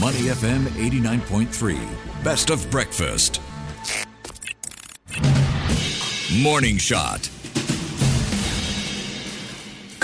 Money FM 89.3. Best of breakfast. Morning Shot.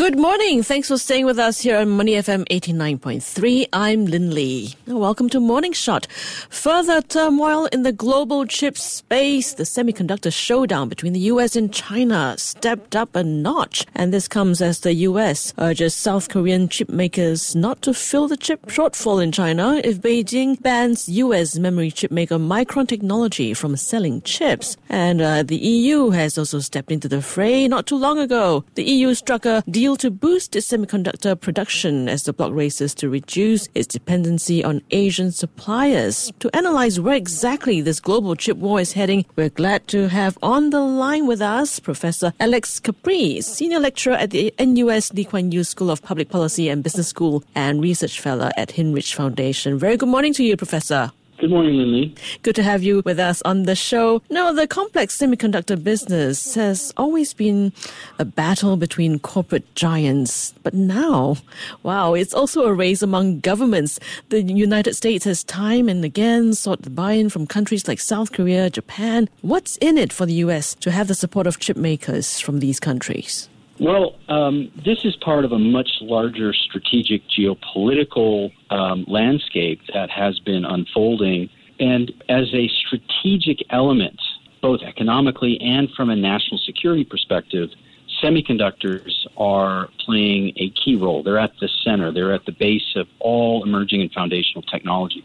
Good morning. Thanks for staying with us here on Money FM 89.3. I'm Lynlee. Welcome to Morning Shot. Further turmoil in the global chip space. The semiconductor showdown between the US and China stepped up a notch. And this comes as the US urges South Korean chip makers not to fill the chip shortfall in China if Beijing bans US memory chip maker Micron Technology from selling chips. And uh, the EU has also stepped into the fray not too long ago. The EU struck a deal deal to boost its semiconductor production as the bloc races to reduce its dependency on Asian suppliers. To analyze where exactly this global chip war is heading, we're glad to have on the line with us Professor Alex Capri, Senior Lecturer at the NUS Lee Kuan Yew School of Public Policy and Business School and Research Fellow at Hinrich Foundation. Very good morning to you, Professor. Good morning, Lily. Good to have you with us on the show. Now, the complex semiconductor business has always been a battle between corporate giants, but now, wow, it's also a race among governments. The United States has time and again sought buy-in from countries like South Korea, Japan. What's in it for the U.S. to have the support of chip makers from these countries? Well, um, this is part of a much larger strategic geopolitical um, landscape that has been unfolding. And as a strategic element, both economically and from a national security perspective, semiconductors are playing a key role. They're at the center, they're at the base of all emerging and foundational technologies.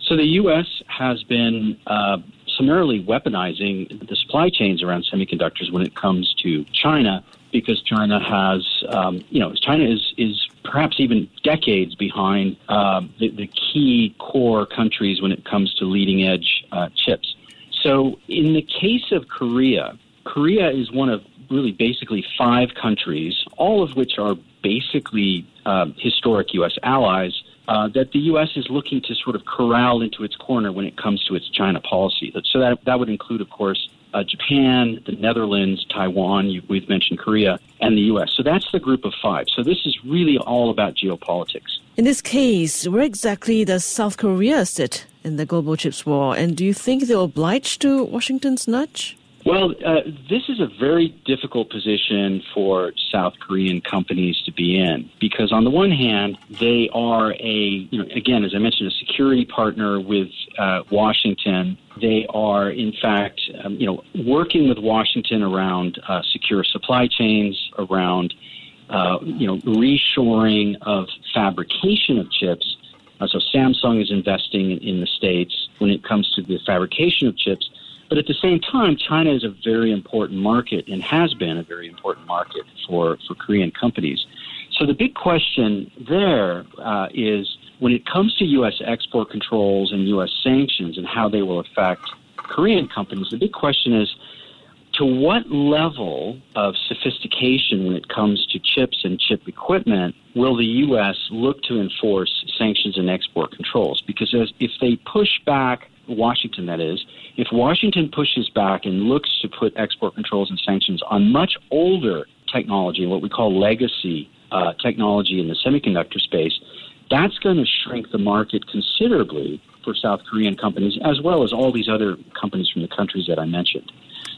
So the U.S. has been uh, summarily weaponizing the supply chains around semiconductors when it comes to China because China has, um, you know, China is is perhaps even decades behind uh, the, the, key core countries when it comes to leading edge uh, chips. So, in the case of Korea, Korea is one of really basically five countries, all of which are basically uh, historic U.S. allies. Uh, that the U.S. is looking to sort of corral into its corner when it comes to its China policy. So that that would include, of course, uh, Japan, the Netherlands, Taiwan, you, we've mentioned Korea, and the U.S. So that's the group of five. So this is really all about geopolitics. In this case, where exactly does South Korea sit in the global chips war? And do you think they're obliged to Washington's nudge? Well, uh, this is a very difficult position for South Korean companies to be in because, on the one hand, they are a, you know, again, as I mentioned, a security partner with uh, Washington. They are, in fact, um, you know, working with Washington around uh, secure supply chains, around, uh, you know, reshoring of fabrication of chips. Uh, so Samsung is investing in the states when it comes to the fabrication of chips but at the same time, China is a very important market and has been a very important market for, for Korean companies. So the big question there uh, is when it comes to U.S. export controls and U.S. sanctions and how they will affect Korean companies, the big question is to what level of sophistication when it comes to chips and chip equipment will the U.S. look to enforce sanctions and export controls? Because as, if they push back Washington, that is, if Washington pushes back and looks to put export controls and sanctions on much older technology, what we call legacy uh, technology in the semiconductor space, that's going to shrink the market considerably for South Korean companies, as well as all these other companies from the countries that I mentioned.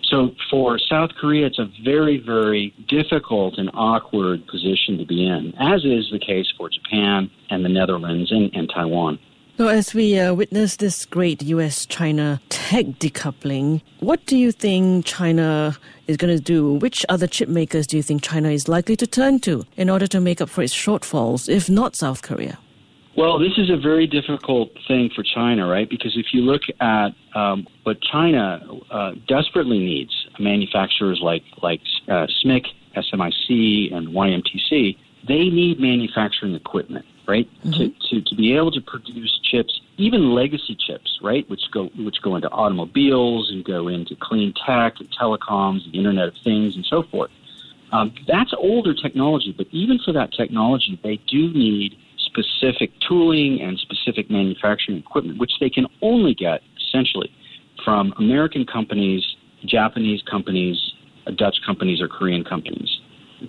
So for South Korea, it's a very, very difficult and awkward position to be in, as is the case for Japan and the Netherlands and, and Taiwan. So, as we uh, witness this great US China tech decoupling, what do you think China is going to do? Which other chip makers do you think China is likely to turn to in order to make up for its shortfalls, if not South Korea? Well, this is a very difficult thing for China, right? Because if you look at um, what China uh, desperately needs, manufacturers like like uh, SMIC, SMIC, and YMTC, they need manufacturing equipment right? Mm-hmm. To, to, to be able to produce chips, even legacy chips, right, which go which go into automobiles and go into clean tech and telecoms, the Internet of Things, and so forth. Um, that's older technology, but even for that technology, they do need specific tooling and specific manufacturing equipment, which they can only get essentially from American companies, Japanese companies, Dutch companies, or Korean companies.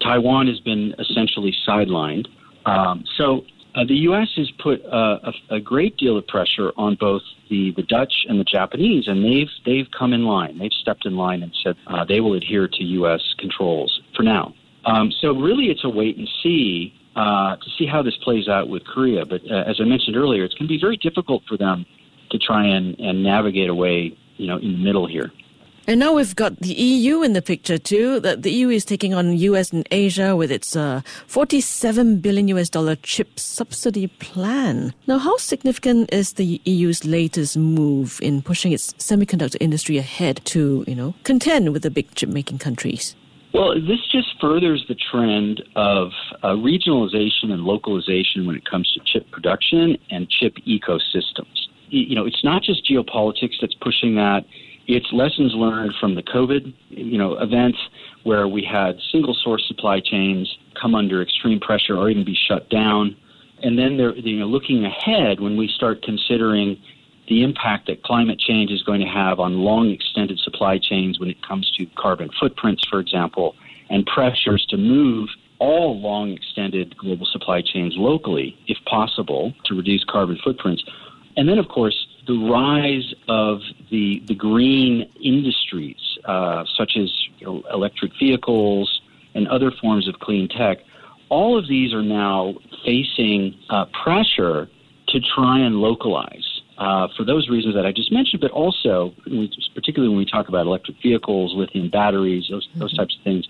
Taiwan has been essentially sidelined. Um, so Uh, the U.S. has put uh, a, a, great deal of pressure on both the, the Dutch and the Japanese, and they've they've come in line. They've stepped in line and said uh, they will adhere to U.S. controls for now. Um, so really, it's a wait and see uh, to see how this plays out with Korea. But uh, as I mentioned earlier, it's going to be very difficult for them to try and, and navigate away, you know, in the middle here. And now we've got the EU in the picture too. That the EU is taking on US and Asia with its uh, 47 billion US dollar chip subsidy plan. Now, how significant is the EU's latest move in pushing its semiconductor industry ahead to, you know, contend with the big chip making countries? Well, this just furthers the trend of uh, regionalization and localization when it comes to chip production and chip ecosystems. You know, it's not just geopolitics that's pushing that it's lessons learned from the COVID, you know, events where we had single source supply chains come under extreme pressure or even be shut down. And then they're, you know, looking ahead when we start considering the impact that climate change is going to have on long extended supply chains when it comes to carbon footprints, for example, and pressures to move all long extended global supply chains locally, if possible, to reduce carbon footprints. And then, of course, the rise of the the green industries, uh, such as you know, electric vehicles and other forms of clean tech, all of these are now facing uh, pressure to try and localize. Uh, for those reasons that I just mentioned, but also, particularly when we talk about electric vehicles, lithium batteries, those, mm-hmm. those types of things,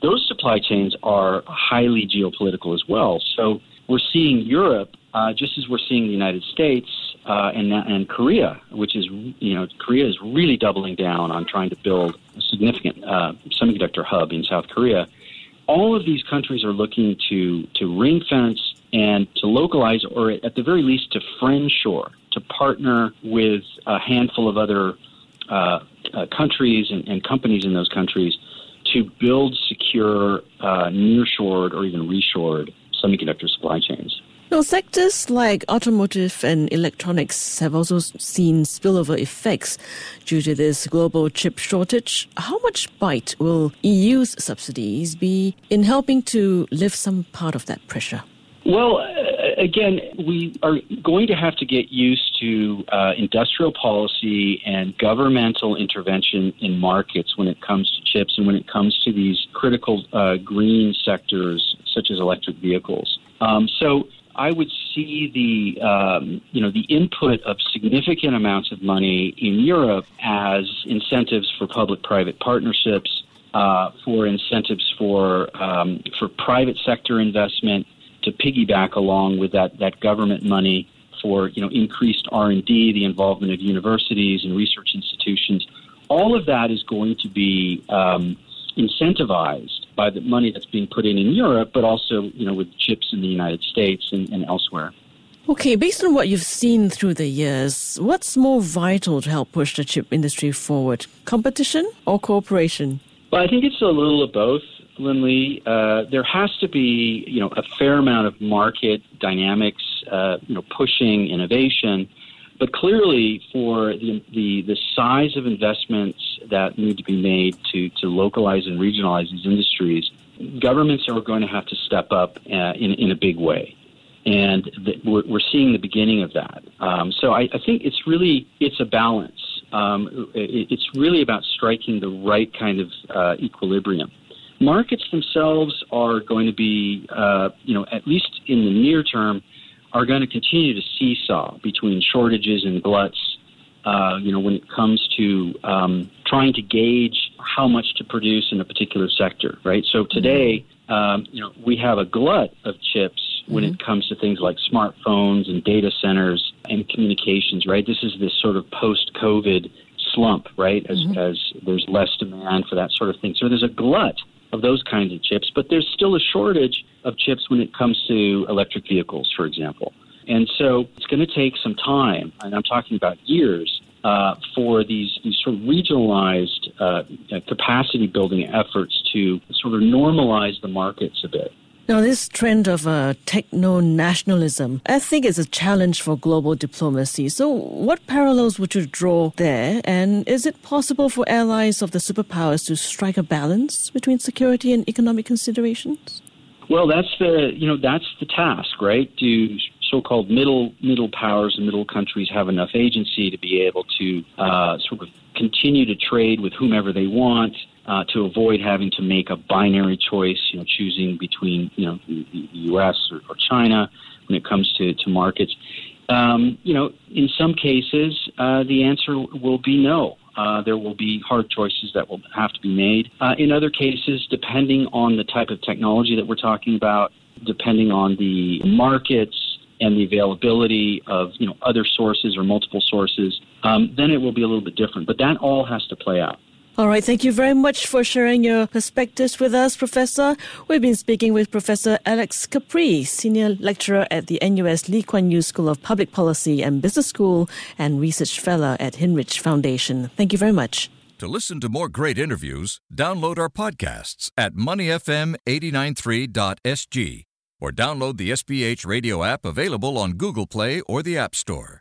those supply chains are highly geopolitical as well. So we're seeing Europe, uh, just as we're seeing the United States, uh, and and Korea, which is you know Korea is really doubling down on trying to build a significant uh, semiconductor hub in South Korea. All of these countries are looking to to ring fence and to localize, or at the very least to friend shore, to partner with a handful of other uh, uh, countries and, and, companies in those countries to build secure, uh, nearshored or even reshored semiconductor supply chains. Now, sectors like automotive and electronics have also seen spillover effects due to this global chip shortage. How much bite will EU's subsidies be in helping to lift some part of that pressure? Well, again, we are going to have to get used to uh, industrial policy and governmental intervention in markets when it comes to chips and when it comes to these critical uh, green sectors such as electric vehicles. Um, so I would see the um, you know the input of significant amounts of money in Europe as incentives for public-private partnerships, uh, for incentives for um, for private sector investment to piggyback along with that that government money for you know increased R and D, the involvement of universities and research institutions. All of that is going to be um, incentivized by the money that's being put in in Europe, but also you know with chips in the United States and, and elsewhere. Okay, based on what you've seen through the years, what's more vital to help push the chip industry forward? Competition or cooperation? Well, I think it's a little of both, Lindley. Uh, there has to be, you know, a fair amount of market dynamics, uh, you know, pushing innovation. But clearly, for the, the, the size of investments that need to be made to, to localize and regionalize these industries, governments are going to have to step up uh, in, in a big way. And the, we're, we're seeing the beginning of that. Um, so I, I think it's really it's a balance. Um, it, it's really about striking the right kind of uh, equilibrium. Markets themselves are going to be, uh, you know, at least in the near term, are going to continue to seesaw between shortages and gluts. Uh, you know, when it comes to um, trying to gauge how much to produce in a particular sector, right? So today, um, you know, we have a glut of chips when mm-hmm. it comes to things like smartphones and data centers and communications, right? This is this sort of post-COVID slump, right? As, mm-hmm. as there's less demand for that sort of thing. So there's a glut of those kinds of chips, but there's still a shortage of chips when it comes to electric vehicles, for example. And so it's going to take some time, and I'm talking about years, uh, for these, these sort of regionalized uh, capacity building efforts to sort of normalize the markets a bit. Now, this trend of uh, techno nationalism, I think, is a challenge for global diplomacy. So, what parallels would you draw there? And is it possible for allies of the superpowers to strike a balance between security and economic considerations? Well, that's the you know that's the task, right? Do so-called middle middle powers and middle countries have enough agency to be able to uh, sort of continue to trade with whomever they want, uh, to avoid having to make a binary choice, you know, choosing between you know the, the U.S. Or, or China when it comes to to markets. Um, you know, in some cases, uh, the answer will be no. Uh, there will be hard choices that will have to be made. Uh, in other cases, depending on the type of technology that we're talking about, depending on the markets and the availability of you know other sources or multiple sources, um, then it will be a little bit different. But that all has to play out. All right, thank you very much for sharing your perspectives with us, Professor. We've been speaking with Professor Alex Capri, Senior Lecturer at the NUS Lee Kuan Yew School of Public Policy and Business School and Research Fellow at Hinrich Foundation. Thank you very much. To listen to more great interviews, download our podcasts at moneyfm893.sg or download the SPH radio app available on Google Play or the App Store.